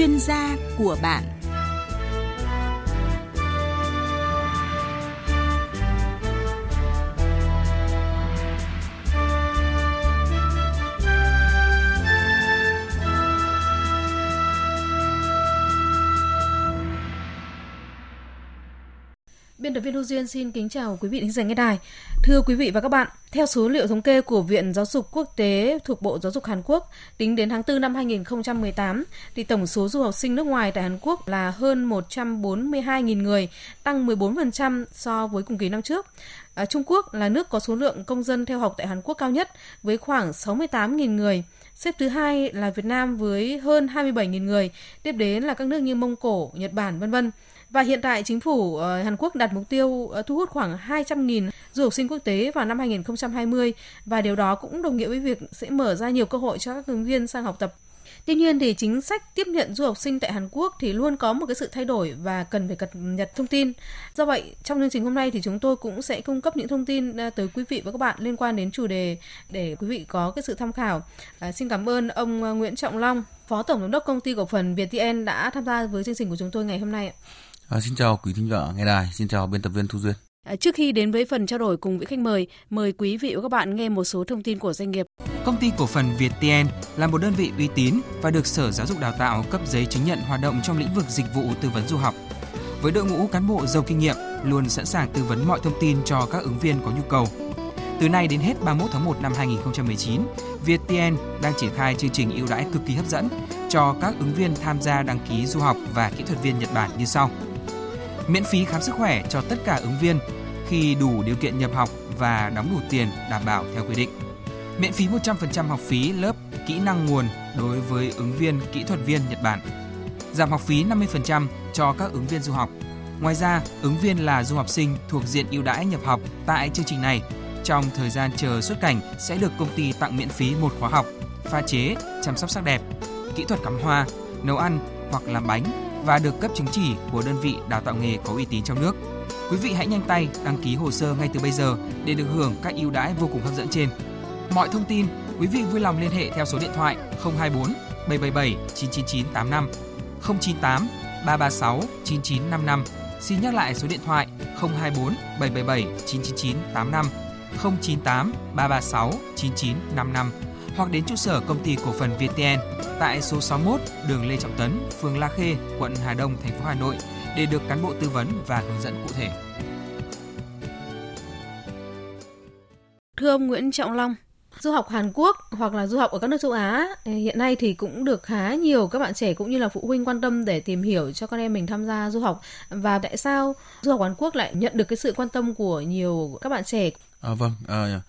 chuyên gia của bạn. Biên tập viên Thu Duyên xin kính chào quý vị thính giả nghe đài. Thưa quý vị và các bạn, theo số liệu thống kê của Viện Giáo dục Quốc tế thuộc Bộ Giáo dục Hàn Quốc, tính đến tháng 4 năm 2018, thì tổng số du học sinh nước ngoài tại Hàn Quốc là hơn 142.000 người, tăng 14% so với cùng kỳ năm trước. À, Trung Quốc là nước có số lượng công dân theo học tại Hàn Quốc cao nhất với khoảng 68.000 người. Xếp thứ hai là Việt Nam với hơn 27.000 người, tiếp đến là các nước như Mông Cổ, Nhật Bản, vân vân. Và hiện tại chính phủ ờ, Hàn Quốc đặt mục tiêu ờ, thu hút khoảng 200.000 du học sinh quốc tế vào năm 2020 và điều đó cũng đồng nghĩa với việc sẽ mở ra nhiều cơ hội cho các ứng viên sang học tập. Tuy nhiên thì chính sách tiếp nhận du học sinh tại Hàn Quốc thì luôn có một cái sự thay đổi và cần phải cập nhật thông tin. Do vậy, trong chương trình hôm nay thì chúng tôi cũng sẽ cung cấp những thông tin ờ, tới quý vị và các bạn liên quan đến chủ đề để quý vị có cái sự tham khảo. À, xin cảm ơn ông Nguyễn Trọng Long, Phó Tổng giám đốc công ty cổ phần VTN đã tham gia với chương trình của chúng tôi ngày hôm nay. À, xin chào quý thính giả nghe đài, xin chào biên tập viên Thu Duyên. À, trước khi đến với phần trao đổi cùng vị khách mời, mời quý vị và các bạn nghe một số thông tin của doanh nghiệp. Công ty cổ phần ViettVN là một đơn vị uy tín và được Sở Giáo dục Đào tạo cấp giấy chứng nhận hoạt động trong lĩnh vực dịch vụ tư vấn du học. Với đội ngũ cán bộ giàu kinh nghiệm, luôn sẵn sàng tư vấn mọi thông tin cho các ứng viên có nhu cầu. Từ nay đến hết 31 tháng 1 năm 2019, ViettVN đang triển khai chương trình ưu đãi cực kỳ hấp dẫn cho các ứng viên tham gia đăng ký du học và kỹ thuật viên Nhật Bản như sau miễn phí khám sức khỏe cho tất cả ứng viên khi đủ điều kiện nhập học và đóng đủ tiền đảm bảo theo quy định. Miễn phí 100% học phí lớp kỹ năng nguồn đối với ứng viên kỹ thuật viên Nhật Bản. Giảm học phí 50% cho các ứng viên du học. Ngoài ra, ứng viên là du học sinh thuộc diện ưu đãi nhập học tại chương trình này trong thời gian chờ xuất cảnh sẽ được công ty tặng miễn phí một khóa học pha chế, chăm sóc sắc đẹp, kỹ thuật cắm hoa, nấu ăn hoặc làm bánh và được cấp chứng chỉ của đơn vị đào tạo nghề có uy tín trong nước. Quý vị hãy nhanh tay đăng ký hồ sơ ngay từ bây giờ để được hưởng các ưu đãi vô cùng hấp dẫn trên. Mọi thông tin, quý vị vui lòng liên hệ theo số điện thoại 024 777 99985 098 336 9955. Xin nhắc lại số điện thoại 024 777 99985 098 336 9955 hoặc đến trụ sở công ty cổ phần VTN tại số 61 đường Lê Trọng Tấn, phường La Khê, quận Hà Đông, thành phố Hà Nội để được cán bộ tư vấn và hướng dẫn cụ thể. Thưa ông Nguyễn Trọng Long, du học Hàn Quốc hoặc là du học ở các nước châu Á hiện nay thì cũng được khá nhiều các bạn trẻ cũng như là phụ huynh quan tâm để tìm hiểu cho con em mình tham gia du học và tại sao du học Hàn Quốc lại nhận được cái sự quan tâm của nhiều các bạn trẻ? À, vâng, à,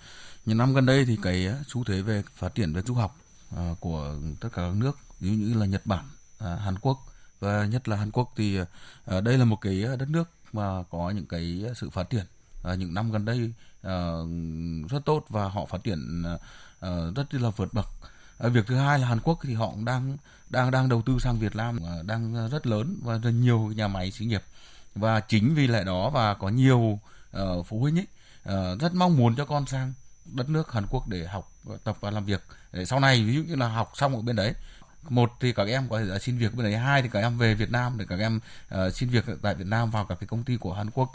những năm gần đây thì cái xu thế về phát triển về du học à, của tất cả các nước ví dụ như là Nhật Bản, à, Hàn Quốc và nhất là Hàn Quốc thì à, đây là một cái đất nước mà có những cái sự phát triển à, những năm gần đây à, rất tốt và họ phát triển à, à, rất là vượt bậc. À, việc thứ hai là Hàn Quốc thì họ cũng đang đang đang đầu tư sang Việt Nam à, đang rất lớn và rất nhiều nhà máy xí nghiệp và chính vì lẽ đó và có nhiều uh, phụ huynh ấy uh, rất mong muốn cho con sang đất nước Hàn Quốc để học ờ, tập và làm việc. Để sau này ví dụ như là học xong ở bên đấy một thì các em có thể xin việc bên đấy hai thì các em về Việt Nam để các em uh, xin việc tại Việt Nam vào các cái công ty của Hàn Quốc.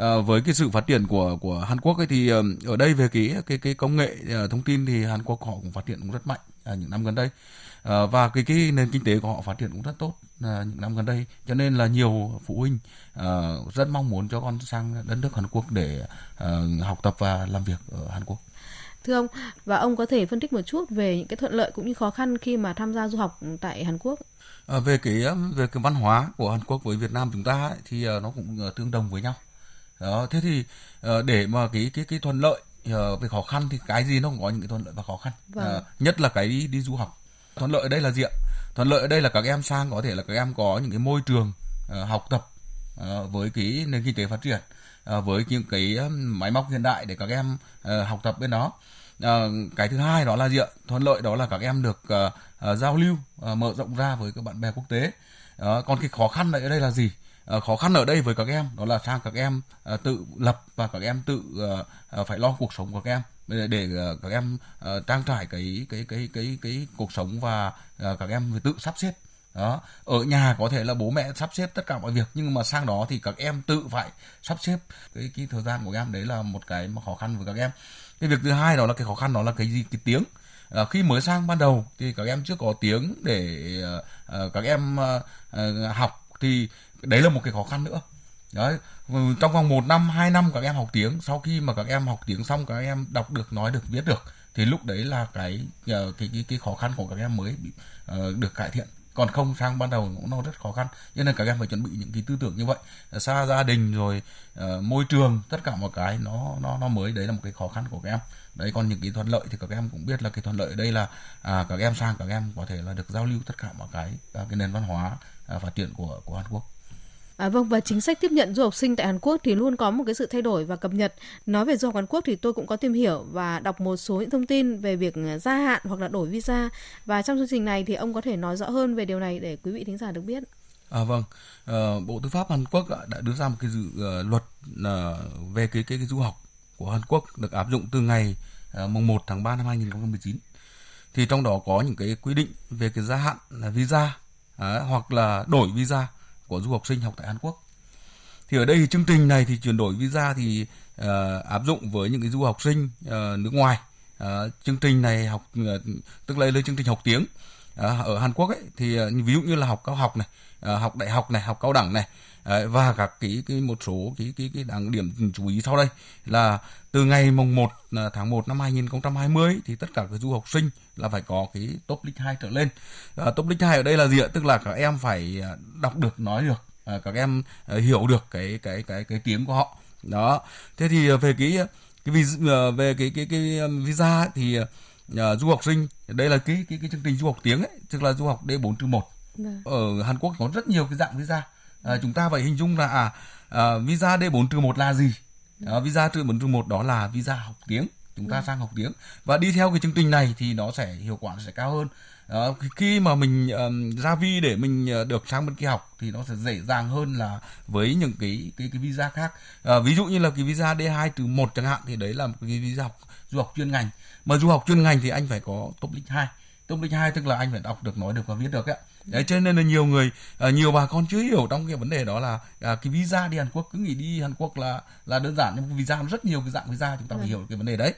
Uh, với cái sự phát triển của của Hàn Quốc ấy thì uh, ở đây về cái cái cái công nghệ uh, thông tin thì Hàn Quốc họ cũng phát triển cũng rất mạnh uh, những năm gần đây uh, và cái cái nền kinh tế của họ phát triển cũng rất tốt uh, những năm gần đây cho nên là nhiều phụ huynh uh, rất mong muốn cho con sang đất nước Hàn Quốc để uh, học tập và làm việc ở Hàn Quốc Thưa ông, và ông có thể phân tích một chút về những cái thuận lợi cũng như khó khăn khi mà tham gia du học tại Hàn Quốc? À, về cái về cái văn hóa của Hàn Quốc với Việt Nam chúng ta ấy, thì uh, nó cũng tương đồng với nhau. Đó, thế thì uh, để mà cái cái cái thuận lợi về khó khăn thì cái gì nó cũng có những cái thuận lợi và khó khăn. Vâng. Uh, nhất là cái đi đi du học. Thuận lợi ở đây là gì ạ? Thuận lợi ở đây là các em sang có thể là các em có những cái môi trường uh, học tập uh, với cái nền kinh tế phát triển uh, với những cái máy móc hiện đại để các em uh, học tập bên đó. Uh, cái thứ hai đó là gì ạ? Thuận lợi đó là các em được uh, uh, giao lưu uh, mở rộng ra với các bạn bè quốc tế. Uh, còn cái khó khăn ở đây là gì? Uh, khó khăn ở đây với các em đó là sang các em uh, tự lập và các em tự uh, uh, phải lo cuộc sống của các em để, để các em ờ, trang trải cái cái cái cái cái cuộc sống và ờ, các em phải tự sắp xếp. Đó. Ở nhà có thể là bố mẹ sắp xếp tất cả mọi việc nhưng mà sang đó thì các em tự phải sắp xếp. Cái cái thời gian của các em đấy là một cái mà khó khăn với các em. Cái việc thứ hai đó là cái khó khăn đó là cái gì? Cái tiếng. À, khi mới sang ban đầu thì các em chưa có tiếng để à, các em à, học thì đấy là một cái khó khăn nữa đấy ừ, trong vòng một năm hai năm các em học tiếng sau khi mà các em học tiếng xong các em đọc được nói được viết được thì lúc đấy là cái ờ, cái cái, cái khó khăn của các em mới bị, uh, được cải thiện. Còn không sang ban đầu cũng nó rất khó khăn. Cho nên các em phải chuẩn bị những cái tư tưởng như vậy. Xa gia đình rồi uh, môi trường tất cả một cái nó nó nó mới đấy là một cái khó khăn của các em. Đấy còn những cái thuận lợi thì các em cũng biết là cái thuận lợi ở đây là à, các em sang các em có thể là được giao lưu tất cả mọi cái à, cái nền văn hóa à, phát triển của của Hàn Quốc. À, vâng và chính sách tiếp nhận du học sinh tại Hàn Quốc thì luôn có một cái sự thay đổi và cập nhật. Nói về du học Hàn Quốc thì tôi cũng có tìm hiểu và đọc một số những thông tin về việc gia hạn hoặc là đổi visa và trong chương trình này thì ông có thể nói rõ hơn về điều này để quý vị thính giả được biết. À vâng, à, Bộ Tư pháp Hàn Quốc đã đưa ra một cái dự uh, luật uh, về cái, cái cái du học của Hàn Quốc được áp dụng từ ngày uh, mùng 1 tháng 3 năm 2019. Thì trong đó có những cái quy định về cái gia hạn à, visa uh, hoặc là đổi visa của du học sinh học tại Hàn Quốc. Thì ở đây thì chương trình này thì chuyển đổi visa thì uh, áp dụng với những cái du học sinh uh, nước ngoài. Uh, chương trình này học uh, tức là lên chương trình học tiếng uh, ở Hàn Quốc ấy thì uh, ví dụ như là học cao học này, uh, học đại học này, học cao đẳng này uh, và các cái cái một số cái cái cái đáng điểm chú ý sau đây là từ ngày mùng 1 tháng 1 năm 2020 thì tất cả các du học sinh là phải có cái top league 2 trở lên. À, top league 2 ở đây là gì ạ? Tức là các em phải đọc được, nói được, à, các em hiểu được cái cái cái cái tiếng của họ. Đó. Thế thì về cái cái về cái cái cái visa thì uh, du học sinh đây là cái cái cái chương trình du học tiếng ấy, tức là du học D4 1. Vâng. Ở Hàn Quốc có rất nhiều cái dạng visa. À, chúng ta phải hình dung là à, à visa D4 1 là gì? À, visa trừ 4 1 đó là visa học tiếng. Chúng ta ừ. sang học tiếng. Và đi theo cái chương trình này thì nó sẽ hiệu quả sẽ cao hơn. Đó, khi mà mình um, ra vi để mình uh, được sang bên kia học thì nó sẽ dễ dàng hơn là với những cái cái cái visa khác. Uh, ví dụ như là cái visa D2 từ một chẳng hạn thì đấy là một cái visa học du học chuyên ngành. Mà du học chuyên ngành thì anh phải có top link 2 top link 2 tức là anh phải đọc được nói được và viết được ấy đấy cho nên là nhiều người uh, nhiều bà con chưa hiểu trong cái vấn đề đó là uh, cái visa đi Hàn Quốc cứ nghĩ đi Hàn Quốc là là đơn giản nhưng visa rất nhiều cái dạng visa chúng ta phải ừ. hiểu cái vấn đề đấy.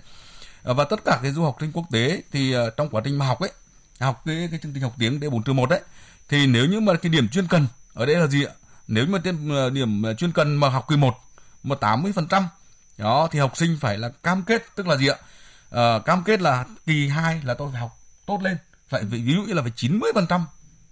Uh, và tất cả cái du học sinh quốc tế thì trong quá trình mà học ấy học cái cái chương trình học tiếng D4 trừ một đấy thì nếu như mà cái điểm chuyên cần ở đây là gì ạ? Nếu như mà điểm, điểm chuyên cần mà học kỳ 1 mà 80 phần trăm đó thì học sinh phải là cam kết tức là gì ạ? Uh, cam kết là kỳ 2 là tôi phải học tốt lên phải ví dụ như là phải 90 phần trăm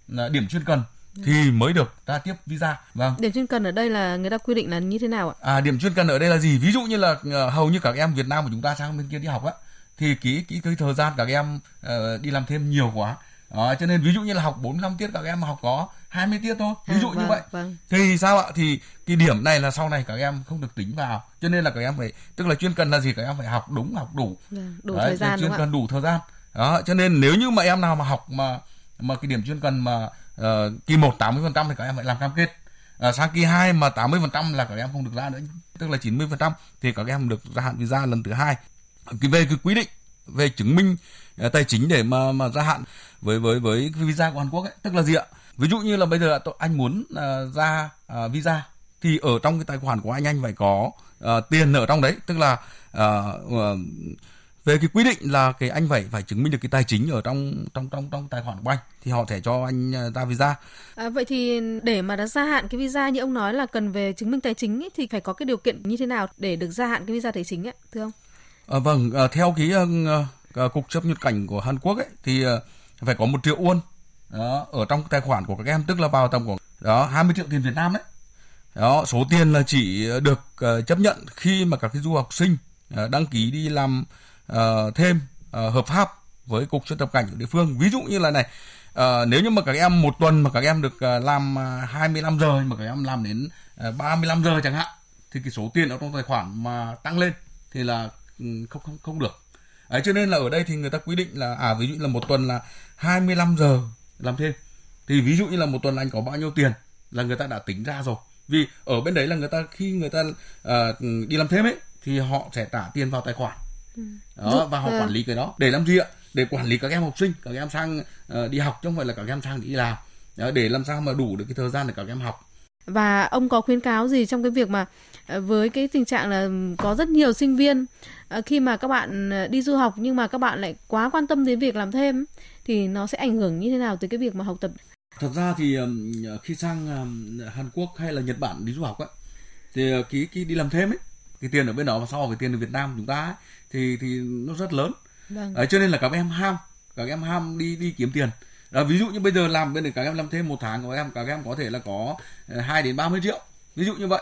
điểm chuyên cần thì mới được ta tiếp visa. Vâng. Điểm chuyên cần ở đây là người ta quy định là như thế nào ạ? À điểm chuyên cần ở đây là gì? Ví dụ như là uh, hầu như các em Việt Nam của chúng ta sang bên kia đi học á thì ký ký cái thời gian các em uh, đi làm thêm nhiều quá. Đó, cho nên ví dụ như là học 45 tiết các em học có 20 tiết thôi. Ví à, dụ à, vâng, như vậy. vâng. thì sao ạ? Thì cái điểm này là sau này các em không được tính vào. Cho nên là các em phải tức là chuyên cần là gì? Các em phải học đúng học đủ. Vâng, đủ Đấy, thời gian chuyên cần đủ thời gian. Đó cho nên nếu như mà em nào mà học mà mà cái điểm chuyên cần mà uh, kỳ 1 80% thì các em phải làm cam kết. Uh, sang kỳ 2 mà 80% là các em không được ra nữa tức là 90% thì các em được gia hạn visa lần thứ hai. Cái về cái quy định về chứng minh uh, tài chính để mà mà gia hạn với với với visa của Hàn Quốc ấy tức là gì ạ? Ví dụ như là bây giờ anh muốn uh, ra uh, visa thì ở trong cái tài khoản của anh anh phải có uh, tiền ở trong đấy. Tức là uh, uh, về cái quy định là cái anh phải phải chứng minh được cái tài chính ở trong trong trong trong tài khoản của anh thì họ sẽ cho anh à, ra visa. À, vậy thì để mà đã gia hạn cái visa như ông nói là cần về chứng minh tài chính ấy, thì phải có cái điều kiện như thế nào để được gia hạn cái visa tài chính ấy, thưa ông? À, vâng, à, theo cái uh, cục chấp nhập cảnh của Hàn Quốc ấy thì uh, phải có một triệu won đó, ở trong tài khoản của các em tức là vào tầm của đó 20 triệu tiền Việt Nam đấy. Đó, số tiền là chỉ được uh, chấp nhận khi mà các cái du học sinh uh, đăng ký đi làm uh, thêm uh, hợp pháp với cục xuất nhập cảnh của địa phương. Ví dụ như là này uh, nếu như mà các em một tuần mà các em được uh, làm 25 giờ mà các em làm đến uh, 35 giờ chẳng hạn thì cái số tiền ở trong tài khoản mà tăng lên thì là ừ, không không không được. Ấy cho nên là ở đây thì người ta quy định là à ví dụ là một tuần là 25 giờ làm thêm. Thì ví dụ như là một tuần anh có bao nhiêu tiền là người ta đã tính ra rồi. Vì ở bên đấy là người ta khi người ta uh, đi làm thêm ấy thì họ sẽ trả tiền vào tài khoản đó và họ quản lý cái đó. Để làm gì ạ? Để quản lý các em học sinh các em sang uh, đi học chứ không phải là các em sang đi làm. Để làm sao mà đủ được cái thời gian để các em học. Và ông có khuyến cáo gì trong cái việc mà ờ, với cái tình trạng là có rất nhiều sinh viên ờ, khi mà các bạn ờ, đi du học nhưng mà các bạn lại quá quan tâm đến việc làm thêm thì nó sẽ ảnh hưởng như thế nào tới cái việc mà học tập? Thật ra thì khi sang Hàn Quốc hay là Nhật Bản đi du học ấy thì cái cái đi làm thêm ấy cái tiền ở bên đó so với tiền ở Việt Nam chúng ta ấy, thì thì nó rất lớn. Vâng. à, cho nên là các em ham các em ham đi đi kiếm tiền. À, ví dụ như bây giờ làm bên này các em làm thêm một tháng của em các em có thể là có 2 đến 30 triệu. Ví dụ như vậy.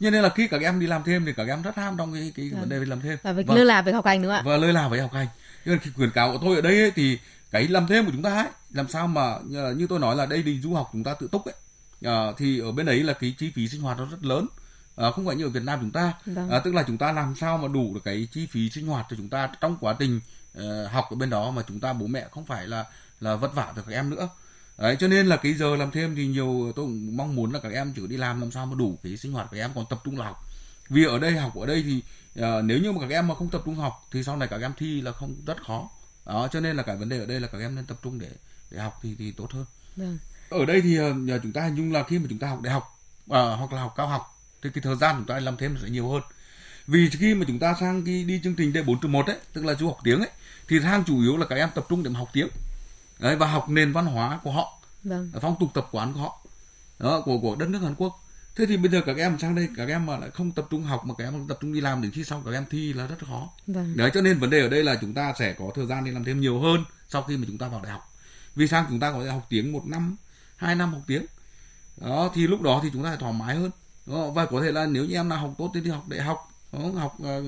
Cho nên là khi các em đi làm thêm thì các em rất ham trong cái cái vâng. vấn đề về làm thêm. Và việc vâng. lơ là việc học hành nữa ạ? Và lơ là với học hành. Nhưng khi khuyến cáo của tôi ở đây ấy, thì cái làm thêm của chúng ta ấy, làm sao mà như tôi nói là đây đi du học chúng ta tự túc ấy. À, thì ở bên đấy là cái chi phí sinh hoạt nó rất lớn à, không phải như ở Việt Nam chúng ta. Vâng. à, tức là chúng ta làm sao mà đủ được cái chi phí sinh hoạt cho chúng ta trong quá trình uh, học ở bên đó mà chúng ta bố mẹ không phải là là vất vả cho các em nữa. Đấy cho nên là cái giờ làm thêm thì nhiều tôi cũng mong muốn là các em chỉ đi làm làm sao mà đủ cái sinh hoạt các em còn tập trung là học. Vì ở đây học ở đây thì uh, nếu như mà các em mà không tập trung học thì sau này các em thi là không rất khó. Đó cho nên là cái vấn đề ở đây là các em nên tập trung để để học thì thì tốt hơn. Vâng. ở đây thì uh, chúng ta hình dung là khi mà chúng ta học đại học uh, hoặc là học cao học thì cái thời gian chúng ta làm thêm sẽ nhiều hơn. Vì khi mà chúng ta sang cái đi chương trình D4 1 ấy tức là du học tiếng ấy thì sang chủ yếu là các em tập trung để mà học tiếng. Đấy, và học nền văn hóa của họ. Vâng. phong tục tập quán của họ. Đó, của của đất nước Hàn Quốc. Thế thì bây giờ các em sang đây các em mà lại không tập trung học mà các em tập trung đi làm đến khi sau các em thi là rất khó. Vâng. đấy cho nên vấn đề ở đây là chúng ta sẽ có thời gian đi làm thêm nhiều hơn sau khi mà chúng ta vào đại học. Vì sang chúng ta có thể học tiếng một năm hai năm học tiếng. Đó thì lúc đó thì chúng ta thoải mái hơn và có thể là nếu như em nào học tốt thì đi học đại học không? học uh,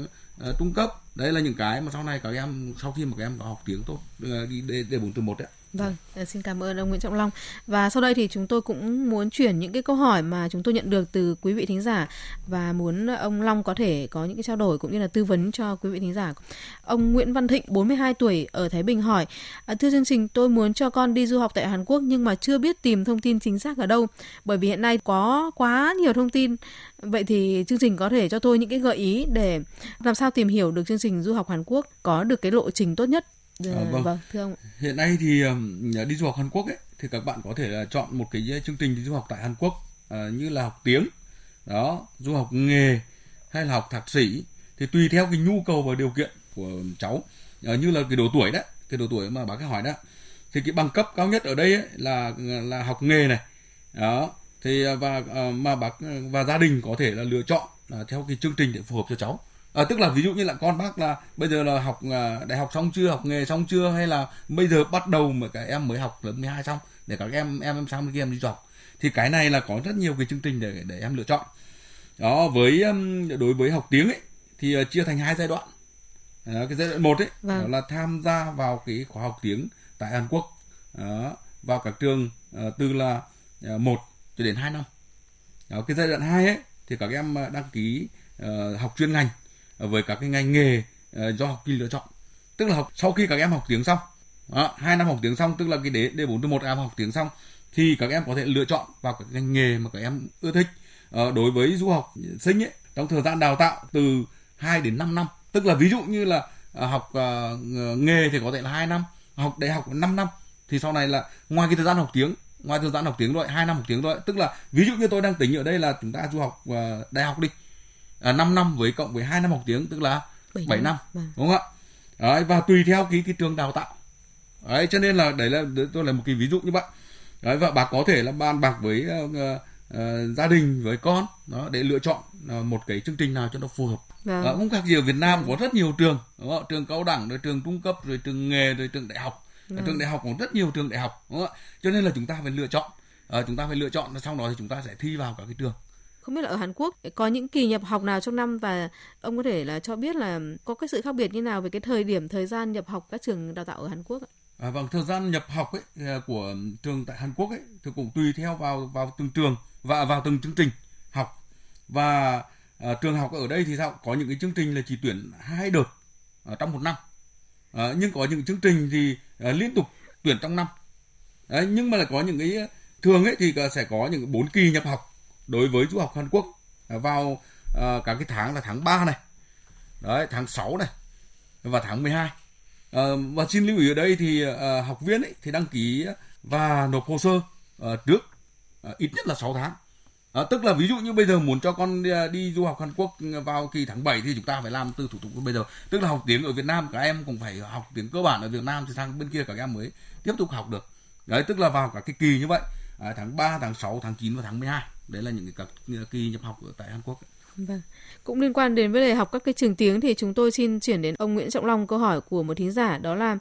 uh, trung cấp. Đấy là những cái mà sau này các em sau khi mà các em có học tiếng tốt uh, đi đề bốn từ một đấy Vâng, ờ, xin cảm ơn ông Nguyễn Trọng Long. Và sau đây thì chúng tôi cũng muốn chuyển những cái câu hỏi mà chúng tôi nhận được từ quý vị thính giả và muốn ông Long có thể có những cái trao đổi cũng như là tư vấn cho quý vị thính giả. Ông Nguyễn Văn Thịnh, 42 tuổi ở Thái Bình hỏi: à, "Thưa chương trình, tôi muốn cho con đi du học tại Hàn Quốc nhưng mà chưa biết tìm thông tin chính xác ở đâu bởi vì hiện nay có quá nhiều thông tin. Vậy thì chương trình có thể cho tôi những cái gợi ý để làm sao tìm hiểu được chương trình du học Hàn Quốc có được cái lộ trình tốt nhất À, vâng. vâng, thưa ông. Hiện nay thì đi du học Hàn Quốc ấy thì các bạn có thể là chọn một cái chương trình đi du học tại Hàn Quốc uh, như là học tiếng, đó, du học nghề hay là học thạc sĩ. Thì tùy theo cái nhu cầu và điều kiện của cháu. Uh, như là cái độ tuổi đó, cái độ tuổi mà bác ấy hỏi đó. Thì cái bằng cấp cao nhất ở đây ấy là là học nghề này, đó thì và uh, mà bác và gia đình có thể là lựa chọn theo cái chương trình để phù hợp cho cháu à, tức là ví dụ như là con bác là bây giờ là học à, đại học xong chưa học nghề xong chưa hay là bây giờ bắt đầu mà các em mới học lớp 12 xong để các em em em sang bên kia em đi học thì cái này là có rất nhiều cái chương trình để để em lựa chọn. Đó với đối với học tiếng ấy thì uh, chia thành hai giai đoạn. Đó, cái giai đoạn một ấy vâng. đó là tham gia vào cái khóa học tiếng tại Hàn Quốc. Đó, vào các trường uh, từ là uh, 1 cho đến 2 năm. Đó, cái giai đoạn 2 ấy thì các em đăng ký uh, học chuyên ngành với các cái ngành nghề ờ, do học kỳ lựa chọn. Tức là học sau khi các em học tiếng xong hai năm học tiếng xong tức là cái đế đề 4 từ 1 em học tiếng xong thì các em có thể lựa chọn vào các ngành nghề mà các em ưa thích. Ờ, đối với du học sinh ấy trong thời gian đào tạo từ 2 đến 5 năm tức là ví dụ như là ờ, học uh, nghề thì có thể là 2 năm học đại học 5 năm thì sau này là ngoài cái thời gian học tiếng ngoài thời gian học tiếng rồi hai năm học tiếng rồi tức là ví dụ như tôi đang tính ở đây là chúng ta du học uh, đại học đi à, 5 năm với cộng với 2 năm học tiếng tức là 7, 7 năm, năm. Vâng. đúng không ạ đấy, và tùy theo cái cái trường đào tạo đấy cho nên là đấy là tôi là một cái ví dụ như vậy đấy và bà có thể là bàn bạc với uh, uh, gia đình với con đó để lựa chọn uh, một cái chương trình nào cho nó phù hợp vâng. không khác gì ở Việt Nam có rất nhiều trường đúng không? trường cao đẳng rồi trường trung cấp rồi trường nghề rồi trường đại học vâng. trường đại học có rất nhiều trường đại học đúng không? cho nên là chúng ta phải lựa chọn uh, chúng ta phải lựa chọn xong đó thì chúng ta sẽ thi vào các cái trường không biết là ở Hàn Quốc có những kỳ nhập học nào trong năm và ông có thể là cho biết là có cái sự khác biệt như nào về cái thời điểm thời gian nhập học các trường đào tạo ở Hàn Quốc ạ? À, vâng, thời gian nhập học ấy à, của trường tại Hàn Quốc ấy thì cũng tùy theo vào vào từng trường và vào từng chương trình học. Và à, trường học ở đây thì sao? Có những cái chương trình là chỉ tuyển hai đợt ở trong một năm. À, nhưng có những chương trình thì à, liên tục tuyển trong năm. Đấy, nhưng mà là có những cái à, thường ấy thì sẽ có những bốn kỳ nhập học đối với du học Hàn Quốc vào ờ, uh, các cái tháng là tháng 3 này đấy tháng 6 này và tháng 12 uh, à, và xin lưu ý ở đây thì uh, học viên ấy thì đăng ký và nộp hồ sơ uh, trước uh, ít nhất là 6 tháng À, tức là ví dụ như bây giờ muốn cho con đi, đi du học Hàn Quốc vào kỳ tháng 7 thì chúng ta phải làm từ thủ tục bây giờ. Tức là học tiếng ở Việt Nam các em cũng phải học tiếng cơ bản ở Việt Nam thì sang bên kia các em mới tiếp tục học được. Đấy tức là vào cả cái kỳ như vậy, à, tháng 3, tháng 6, tháng 9 và tháng 12. Đấy là những cái các kỳ nhập học ở tại Hàn Quốc. Vâng. Cũng liên quan đến vấn đề học các cái trường tiếng thì chúng tôi xin chuyển đến ông Nguyễn Trọng Long câu hỏi của một thính giả đó là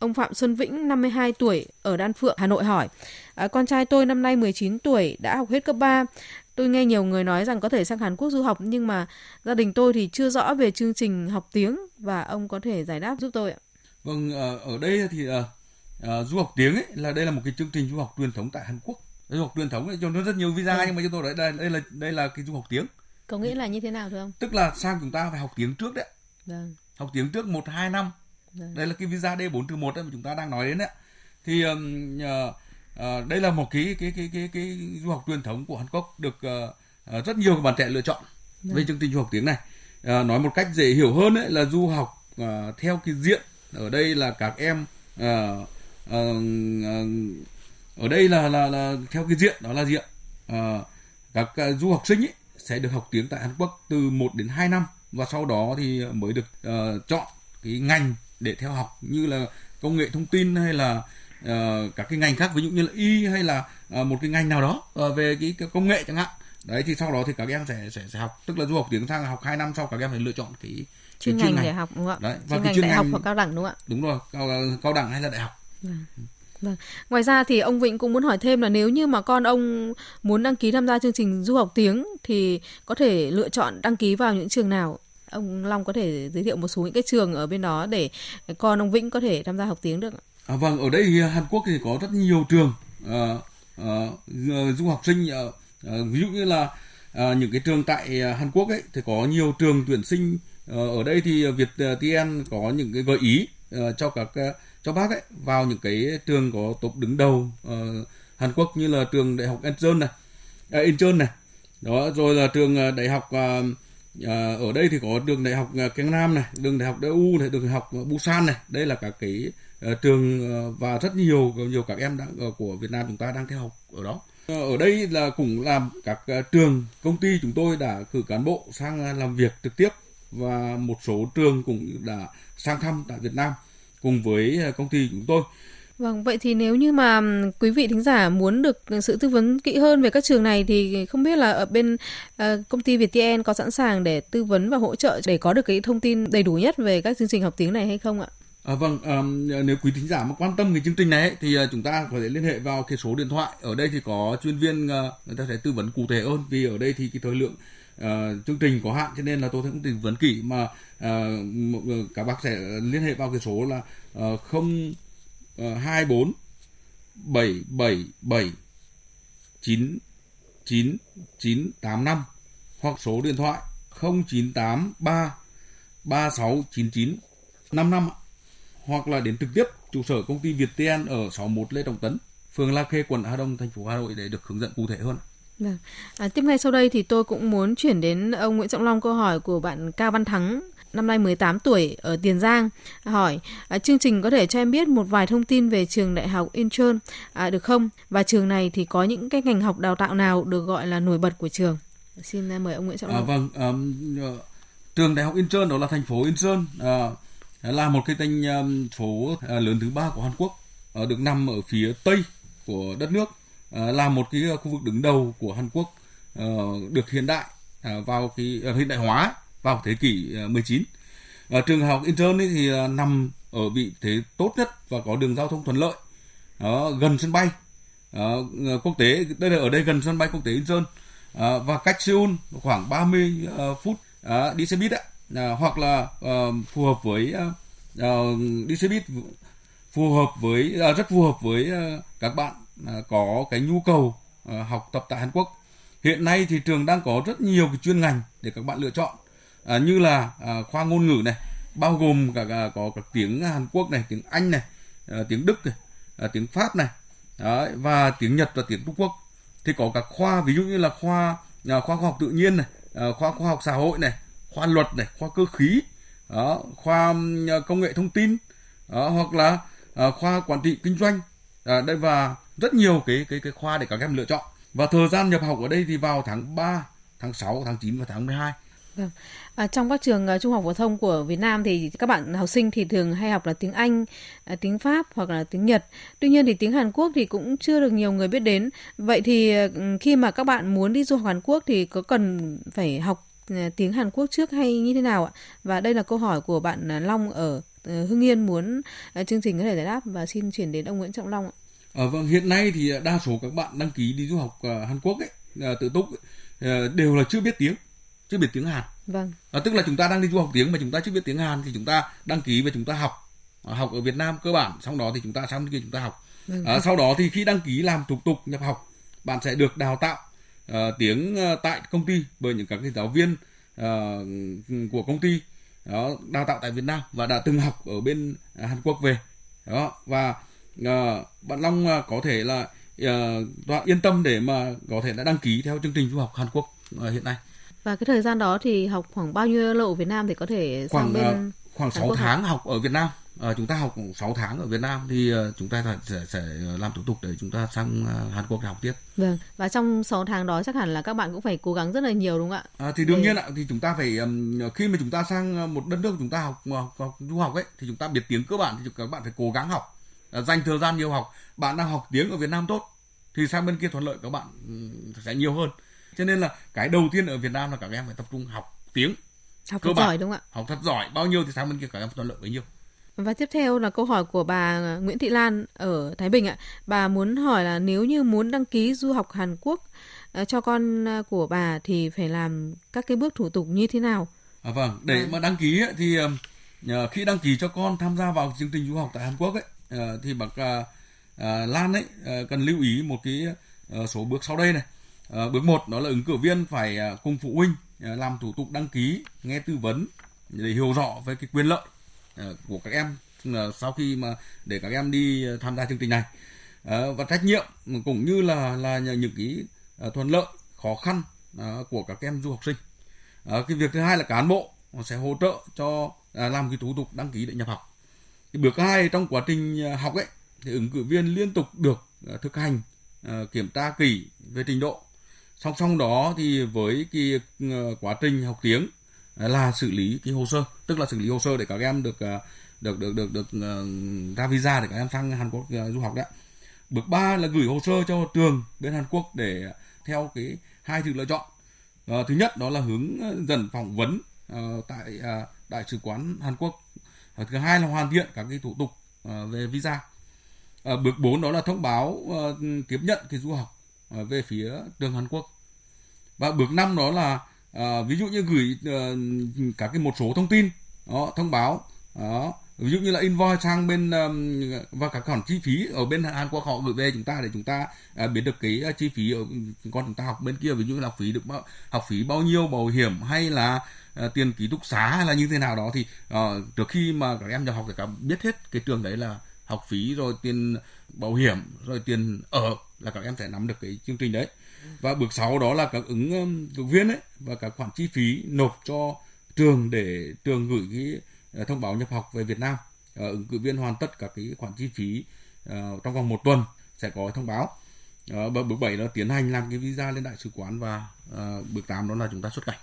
Ông Phạm Xuân Vĩnh, 52 tuổi, ở Đan Phượng, Hà Nội hỏi. À, con trai tôi năm nay 19 tuổi, đã học hết cấp 3. Tôi nghe nhiều người nói rằng có thể sang Hàn Quốc du học, nhưng mà gia đình tôi thì chưa rõ về chương trình học tiếng và ông có thể giải đáp giúp tôi ạ. Vâng, ờ, ở đây thì uh, du học tiếng ấy là đây là một cái chương trình du học truyền thống tại Hàn Quốc. Du học truyền thống ấy, cho nó rất nhiều visa ừ. nhưng mà cho tôi nói đây, đây là đây là cái du học tiếng. Có nghĩa là như thế nào thưa ông? Tức là sang chúng ta phải học tiếng trước đấy. Vâng. Học tiếng trước 1 2 năm Vâng. Đây là cái visa D4 trừ 1 mà chúng ta đang nói đến đấy. Thì uh, uh, đây là một cái cái cái cái cái du học truyền thống của Hàn Quốc được uh, uh, rất nhiều bạn trẻ lựa chọn vâng. về chương trình du học tiếng này. Uh, nói một cách dễ hiểu hơn ấy là du học uh, theo cái diện ở đây là các em uh, uh, uh, ở đây là, là là theo cái diện đó là diện uh, các uh, du học sinh ấy sẽ được học tiếng tại Hàn Quốc từ 1 đến 2 năm và sau đó thì mới được uh, chọn cái ngành để theo học như là công nghệ thông tin hay là uh, các cái ngành khác ví dụ như là y hay là uh, một cái ngành nào đó uh, về cái, cái công nghệ chẳng hạn đấy thì sau đó thì các em sẽ sẽ, sẽ học tức là du học tiếng sang học 2 năm sau các em phải lựa chọn cái chuyên, ngành, ngành để học đúng không ạ? Đấy, và chuyên ngành chuyên đại ngành, học hoặc cao đẳng đúng không ạ? Đúng rồi, cao cao đẳng hay là đại học. Vâng. Vâng. Ngoài ra thì ông Vịnh cũng muốn hỏi thêm là nếu như mà con ông muốn đăng ký tham gia chương trình du học tiếng thì có thể lựa chọn đăng ký vào những trường nào? ông Long có thể giới thiệu một số những cái trường ở bên đó để con ông Vĩnh có thể tham gia học tiếng được À, vâng, ở đây Hàn Quốc thì có rất nhiều trường uh, uh, du học sinh uh, uh, ví dụ như là uh, những cái trường tại Hàn Quốc ấy thì có nhiều trường tuyển sinh uh, ở đây thì Việt TN có những cái gợi ý uh, cho các uh, cho bác ấy vào những cái trường có top đứng đầu uh, Hàn Quốc như là trường đại học Incheon này, à, uh, Incheon này, đó rồi là trường ờ, đại học uh, À, ở đây thì có trường đại học Kiang Nam này, trường đại học DU này, trường đại học Busan này. Đây là các cái uh, trường uh, và rất nhiều nhiều các em đang uh, của Việt Nam chúng ta đang theo học ở đó. Ở đây là cũng làm các trường công ty chúng tôi đã cử cán bộ sang làm việc trực tiếp và một số trường cũng đã sang thăm tại Việt Nam cùng với uh, công ty chúng tôi. Vâng, vậy thì nếu như mà quý vị thính giả muốn được sự tư vấn kỹ hơn về các trường này thì không biết là ở bên uh, công ty Viettel có sẵn sàng để tư vấn và hỗ trợ để có được cái thông tin đầy đủ nhất về các chương trình học tiếng này hay không ạ? À, vâng, um, nếu quý thính giả mà quan tâm cái chương trình này thì uh, chúng ta có thể liên hệ vào cái số điện thoại. Ở đây thì có chuyên viên uh, người ta sẽ tư vấn cụ thể hơn vì ở đây thì cái thời lượng uh, chương trình có hạn cho nên là tôi cũng tình vấn kỹ mà uh, các bác sẽ liên hệ vào cái số là không hai bốn bảy bảy bảy chín chín chín tám năm hoặc số điện thoại 0983 3699 55 hoặc là đến trực tiếp trụ sở công ty Việt Tiên ở 61 Lê Trọng Tấn, phường La Khê, quận Hà Đông, thành phố Hà Nội để được hướng dẫn cụ thể hơn. Vâng. À, tiếp ngay sau đây thì tôi cũng muốn chuyển đến ông Nguyễn Trọng Long câu hỏi của bạn Cao Văn Thắng năm nay 18 tuổi ở Tiền Giang hỏi à, chương trình có thể cho em biết một vài thông tin về trường đại học Incheon à, được không và trường này thì có những cái ngành học đào tạo nào được gọi là nổi bật của trường xin à, mời ông Nguyễn Trọng Long. À, vâng um, trường đại học Incheon đó là thành phố Incheon uh, là một cái thành phố lớn thứ ba của Hàn Quốc uh, được nằm ở phía tây của đất nước Ờ, là một cái ờ, khu vực đứng đầu của Hàn Quốc ờ, được hiện đại vào cái hiện đại hóa vào thế kỷ 19. Trường học Incheon thì nằm ở vị thế tốt nhất và có đường giao thông thuận lợi gần sân bay quốc tế, đây là ở đây gần sân bay quốc tế Incheon và cách Seoul khoảng 30 phút đi xe buýt hoặc là phù hợp với đi xe buýt, phù hợp với rất phù hợp với các bạn Ờ, có cái nhu cầu ờ, học tập tại Hàn Quốc. Hiện nay thì trường đang có rất nhiều cái chuyên ngành để các bạn lựa chọn. À, như là à, khoa ngôn ngữ này bao gồm cả, cả có các tiếng Hàn Quốc này tiếng Anh này à, tiếng Đức này à, tiếng Pháp này Đấy, và tiếng Nhật và tiếng Trung Quốc. Thì có các khoa ví dụ như là khoa à, khoa khoa học tự nhiên này à, khoa khoa học xã hội này khoa luật này khoa cơ khí đó, khoa công nghệ thông tin đó, hoặc là à, khoa quản trị kinh doanh. À, đây và rất nhiều cái cái cái khoa để các em lựa chọn và thời gian nhập học ở đây thì vào tháng 3, tháng 6, tháng 9 và tháng 12 Vâng. À, trong các trường uh, trung học phổ thông của Việt Nam thì các bạn học sinh thì thường hay học là tiếng Anh, uh, tiếng Pháp hoặc là tiếng Nhật. Tuy nhiên thì tiếng Hàn Quốc thì cũng chưa được nhiều người biết đến. Vậy thì uh, khi mà các bạn muốn đi du học Hàn Quốc thì có cần phải học uh, tiếng Hàn Quốc trước hay như thế nào ạ? Và đây là câu hỏi của bạn Long ở ờ, Hưng Yên muốn chương trình có thể giải đáp và xin chuyển đến ông Nguyễn Trọng Long ạ. À, vâng, hiện nay thì đa số các bạn đăng ký đi du học Hàn Quốc ấy, tự túc ấy, đều là chưa biết tiếng chưa biết tiếng Hàn. Vâng. À, tức là chúng ta đang đi du học tiếng mà chúng ta chưa biết tiếng Hàn thì chúng ta đăng ký và chúng ta học à, học ở Việt Nam cơ bản sau đó thì chúng ta sang kia chúng ta học. Vâng. À, sau đó thì khi đăng ký làm thủ tục nhập học bạn sẽ được đào tạo uh, tiếng uh, tại công ty bởi những các cái giáo viên uh, của công ty đó đào tạo tại Việt Nam và đã từng học ở bên Hàn Quốc về đó và uh, bạn Long uh, có thể là uh, yên tâm để mà có thể đã đăng ký theo chương trình du học Hàn Quốc uh, hiện nay và cái thời gian đó thì học khoảng bao nhiêu lâu ở Việt Nam thì có thể khoảng sang bên uh, khoảng 6 tháng học ở Việt Nam. À, chúng ta học 6 tháng ở Việt Nam thì uh, chúng ta sẽ, sẽ làm thủ tục để chúng ta sang uh, Hàn Quốc để học tiếp. Vâng. Và trong 6 tháng đó chắc hẳn là các bạn cũng phải cố gắng rất là nhiều đúng không ạ? À, thì đương Để... nhiên ạ, thì chúng ta phải um, khi mà chúng ta sang một đất nước chúng ta học học, học du học ấy thì chúng ta biết tiếng cơ bản thì các bạn phải cố gắng học, dành thời gian nhiều học. Bạn đang học tiếng ở Việt Nam tốt thì sang bên kia thuận lợi các bạn um, sẽ nhiều hơn cho nên là cái đầu tiên ở Việt Nam là các em phải tập trung học tiếng học thật giỏi đúng không ạ học thật giỏi bao nhiêu thì sang bên kia các em thuận lợi bấy nhiêu và tiếp theo là câu hỏi của bà Nguyễn Thị Lan ở Thái Bình ạ. Bà muốn hỏi là nếu như muốn đăng ký du học Hàn Quốc ờ, cho con ờ, của bà thì phải làm các cái bước thủ tục như thế nào? À, vâng, để à. mà đăng ký ấy, thì uh, khi đăng ký cho con tham gia vào chương trình du học tại Hàn Quốc ấy Ờ, thì bà ờ, ờ, Lan ấy cần lưu ý một cái số bước sau đây này. À, bước 1 đó là ứng cử viên phải à, cùng phụ huynh à, làm thủ tục đăng ký, nghe tư vấn để hiểu rõ về cái quyền lợi à, của các em sau khi mà để các em đi tham gia chương trình này. Và trách nhiệm cũng như là là những cái thuận lợi khó khăn của các em du học sinh. Cái việc thứ hai là cán bộ sẽ hỗ trợ cho làm cái thủ tục đăng ký để nhập học cái bước hai, trong quá trình à, học ấy, thì ứng cử viên liên tục được à, thực hành à, kiểm tra kỹ về trình độ. Song song đó thì với cái quá trình học tiếng là xử lý cái hồ sơ, tức là xử lý hồ sơ để các em được được được được được ra visa để các em sang Hàn Quốc du học đấy bước 3 là gửi hồ sơ cho trường bên Hàn Quốc để theo cái hai sự lựa chọn. Ờ, thứ nhất đó là hướng dẫn phỏng vấn ờ, tại đại sứ quán Hàn Quốc uh, thứ hai là hoàn thiện các cái thủ tục ờ, về visa. Uh, bước 4 đó là thông báo uh, tiếp nhận cái du học về phía trường Hàn Quốc. Và bước năm đó là ví dụ như gửi các cái một số thông tin đó, thông báo đó ví dụ như là invoice sang bên um, và các khoản chi phí ở bên Hàn Quốc họ gửi về chúng ta để chúng ta uh, biết được cái chi phí ở con chúng ta học bên kia. Ví dụ như là học phí được bao, học phí bao nhiêu bảo hiểm hay là uh, tiền ký túc xá hay là như thế nào đó thì uh, trước khi mà các em nhập học thì các biết hết cái trường đấy là học phí rồi tiền bảo hiểm rồi tiền ở là các em sẽ nắm được cái chương trình đấy. Và bước 6 đó là các ứng cử viên ấy và các khoản chi phí nộp cho trường để trường gửi cái thông báo nhập học về Việt Nam uh, ứng cử viên hoàn tất các cái khoản chi phí uh, trong vòng một tuần sẽ có thông báo bước 7 là tiến hành làm cái visa lên đại sứ quán và bước 8 đó là chúng ta xuất cảnh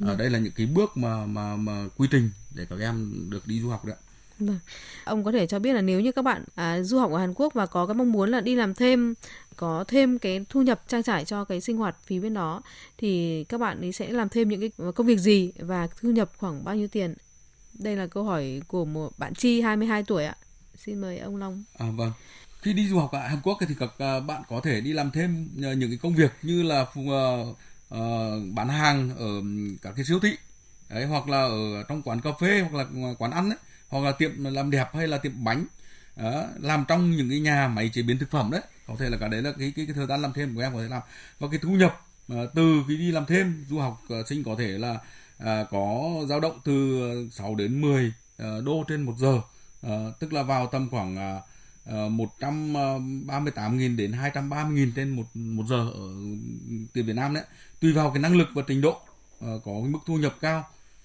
ừ. đây là những cái bước mà mà mà quy trình để các em được đi du học đấy Vâng. Ông có thể cho biết là nếu như các bạn à, du học ở Hàn Quốc và có cái mong muốn là đi làm thêm có thêm cái thu nhập trang trải cho cái sinh hoạt phí bên đó thì các bạn ấy sẽ làm thêm những cái công việc gì và thu nhập khoảng bao nhiêu tiền? Đây là câu hỏi của một bạn Chi 22 tuổi ạ. Xin mời ông Long. À vâng. Khi đi du học ở Hàn Quốc thì các à, bạn có thể đi làm thêm à, những cái công việc như là uh, uh, bán hàng ở các cái siêu thị đấy hoặc là ở trong quán cà phê hoặc là quán ăn ấy hoặc là tiệm làm đẹp hay là tiệm bánh đó, làm trong những cái nhà máy chế biến thực phẩm đấy có thể là cả đấy là cái cái, cái thời gian làm thêm của em có thể làm và cái thu nhập uh, từ khi đi làm thêm du học uh, sinh có thể là À, có dao động từ ờ, 6 đến 10 ờ, đô trên một giờ. Ờ, tức là vào tầm khoảng à, 138.000 đến 230.000 trên một một giờ ở tiền Việt Nam đấy. Tùy vào cái năng lực và trình độ có cái mức thu nhập cao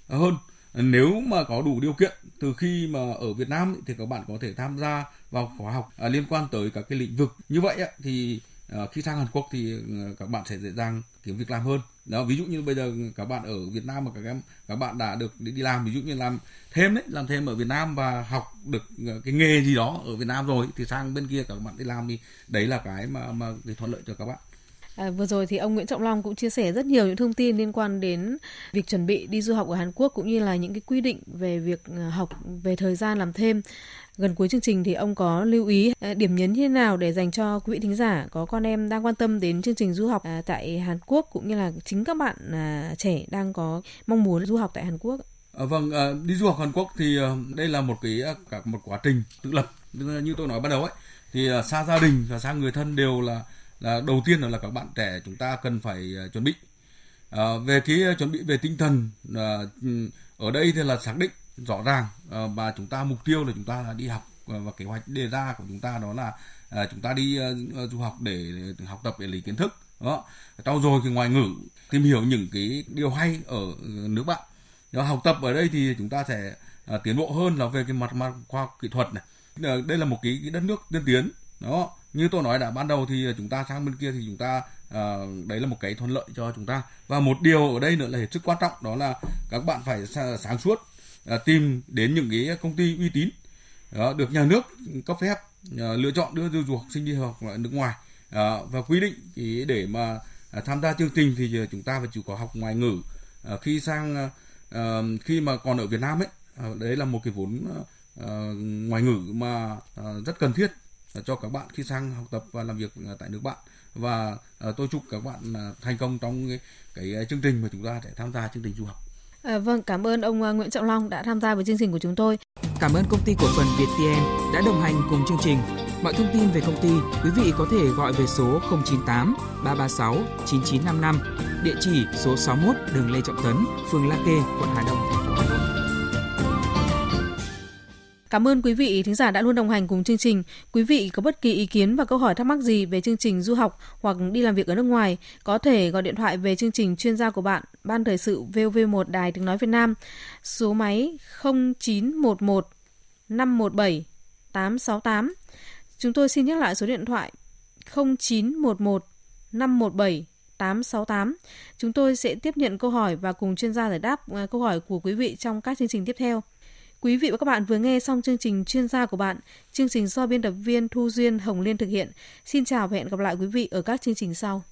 hơn. Nếu mà có đủ điều kiện, từ khi mà ở Việt Nam thì các bạn có thể tham gia vào khóa học à, liên quan tới các cái lĩnh vực. Như vậy thì Ờ, khi sang Hàn Quốc thì ờ, các bạn sẽ dễ dàng kiếm việc làm hơn đó ví dụ như bây giờ các bạn ở Việt Nam mà các em các bạn đã được đi làm ví dụ như làm thêm đấy làm thêm ở Việt Nam và học được ờ, cái nghề gì đó ở Việt Nam rồi thì sang bên kia các bạn đi làm thì đấy là cái mà mà cái thuận lợi cho các bạn À, vừa rồi thì ông Nguyễn Trọng Long cũng chia sẻ rất nhiều những thông tin liên quan đến việc chuẩn bị đi du học ở Hàn Quốc cũng như là những cái quy định về việc học về thời gian làm thêm. Gần cuối chương trình thì ông có lưu ý à, điểm nhấn như thế nào để dành cho quý vị thính giả có con em đang quan tâm đến chương trình du học à, tại Hàn Quốc cũng như là chính các bạn à, trẻ đang có mong muốn du học tại Hàn Quốc. À, vâng, à, đi du học Hàn Quốc thì à, đây là một cái cả một quá trình tự lập như tôi nói ban đầu ấy thì à, xa gia đình và xa người thân đều là là đầu tiên là, là các bạn trẻ chúng ta cần phải chuẩn bị à, về cái chuẩn bị về tinh thần à, ừ, ở đây thì là xác định rõ ràng ờ, và chúng ta mục tiêu là chúng ta là đi học ờ, và kế hoạch đề ra của chúng ta đó là ờ, chúng ta đi du học để, học tập để lấy kiến thức đó. Trau dồi cái ngoại ngữ tìm hiểu những cái điều hay ở nước bạn. Đó, học tập ở đây thì chúng ta sẽ tiến bộ hơn là về cái mặt mặt khoa học kỹ thuật này. Đây là một cái, cái đất nước tiên tiến đó. Như tôi nói đã ban đầu thì chúng ta sang bên kia thì chúng ta à, đấy là một cái thuận lợi cho chúng ta. Và một điều ở đây nữa là hết sức quan trọng đó là các bạn phải sáng suốt à, tìm đến những cái công ty uy tín được nhà nước cấp phép à, lựa chọn đưa du học sinh đi học ở nước ngoài à, và quy định thì để mà à, tham gia chương trình thì chúng ta phải chịu có học ngoại ngữ à, khi sang à, à, khi mà còn ở Việt Nam ấy à, đấy là một cái vốn à, à, ngoại ngữ mà à, rất cần thiết cho các bạn khi sang học tập và làm việc à, tại nước bạn và tôi chúc các bạn thành công trong cái, cái chương trình mà chúng ta sẽ tham gia chương trình du học. À, vâng, cảm ơn ông à, Nguyễn Trọng Long đã tham gia với chương trình của chúng tôi. Cảm ơn công ty cổ phần Viettel đã đồng hành cùng chương trình. Mọi thông tin về công ty, quý vị có thể gọi về số 098 336 9955, địa chỉ số 61 đường Lê Trọng Tấn, phường La Kê, quận Hà Đông, Cảm ơn quý vị thính giả đã luôn đồng hành cùng chương trình. Quý vị có bất kỳ ý kiến và câu hỏi thắc mắc gì về chương trình du học hoặc đi làm việc ở nước ngoài, có thể gọi điện thoại về chương trình chuyên gia của bạn, Ban Thời sự VV1 Đài Tiếng Nói Việt Nam, số máy 0911 517 868. Chúng tôi xin nhắc lại số điện thoại 0911 517 868. Chúng tôi sẽ tiếp nhận câu hỏi và cùng chuyên gia giải đáp à, câu hỏi của quý vị trong các chương trình tiếp theo. Quý vị và các bạn vừa nghe xong chương trình chuyên gia của bạn, chương trình do biên tập viên Thu Duyên Hồng Liên thực hiện. Xin chào và hẹn gặp lại quý vị ở các chương trình sau.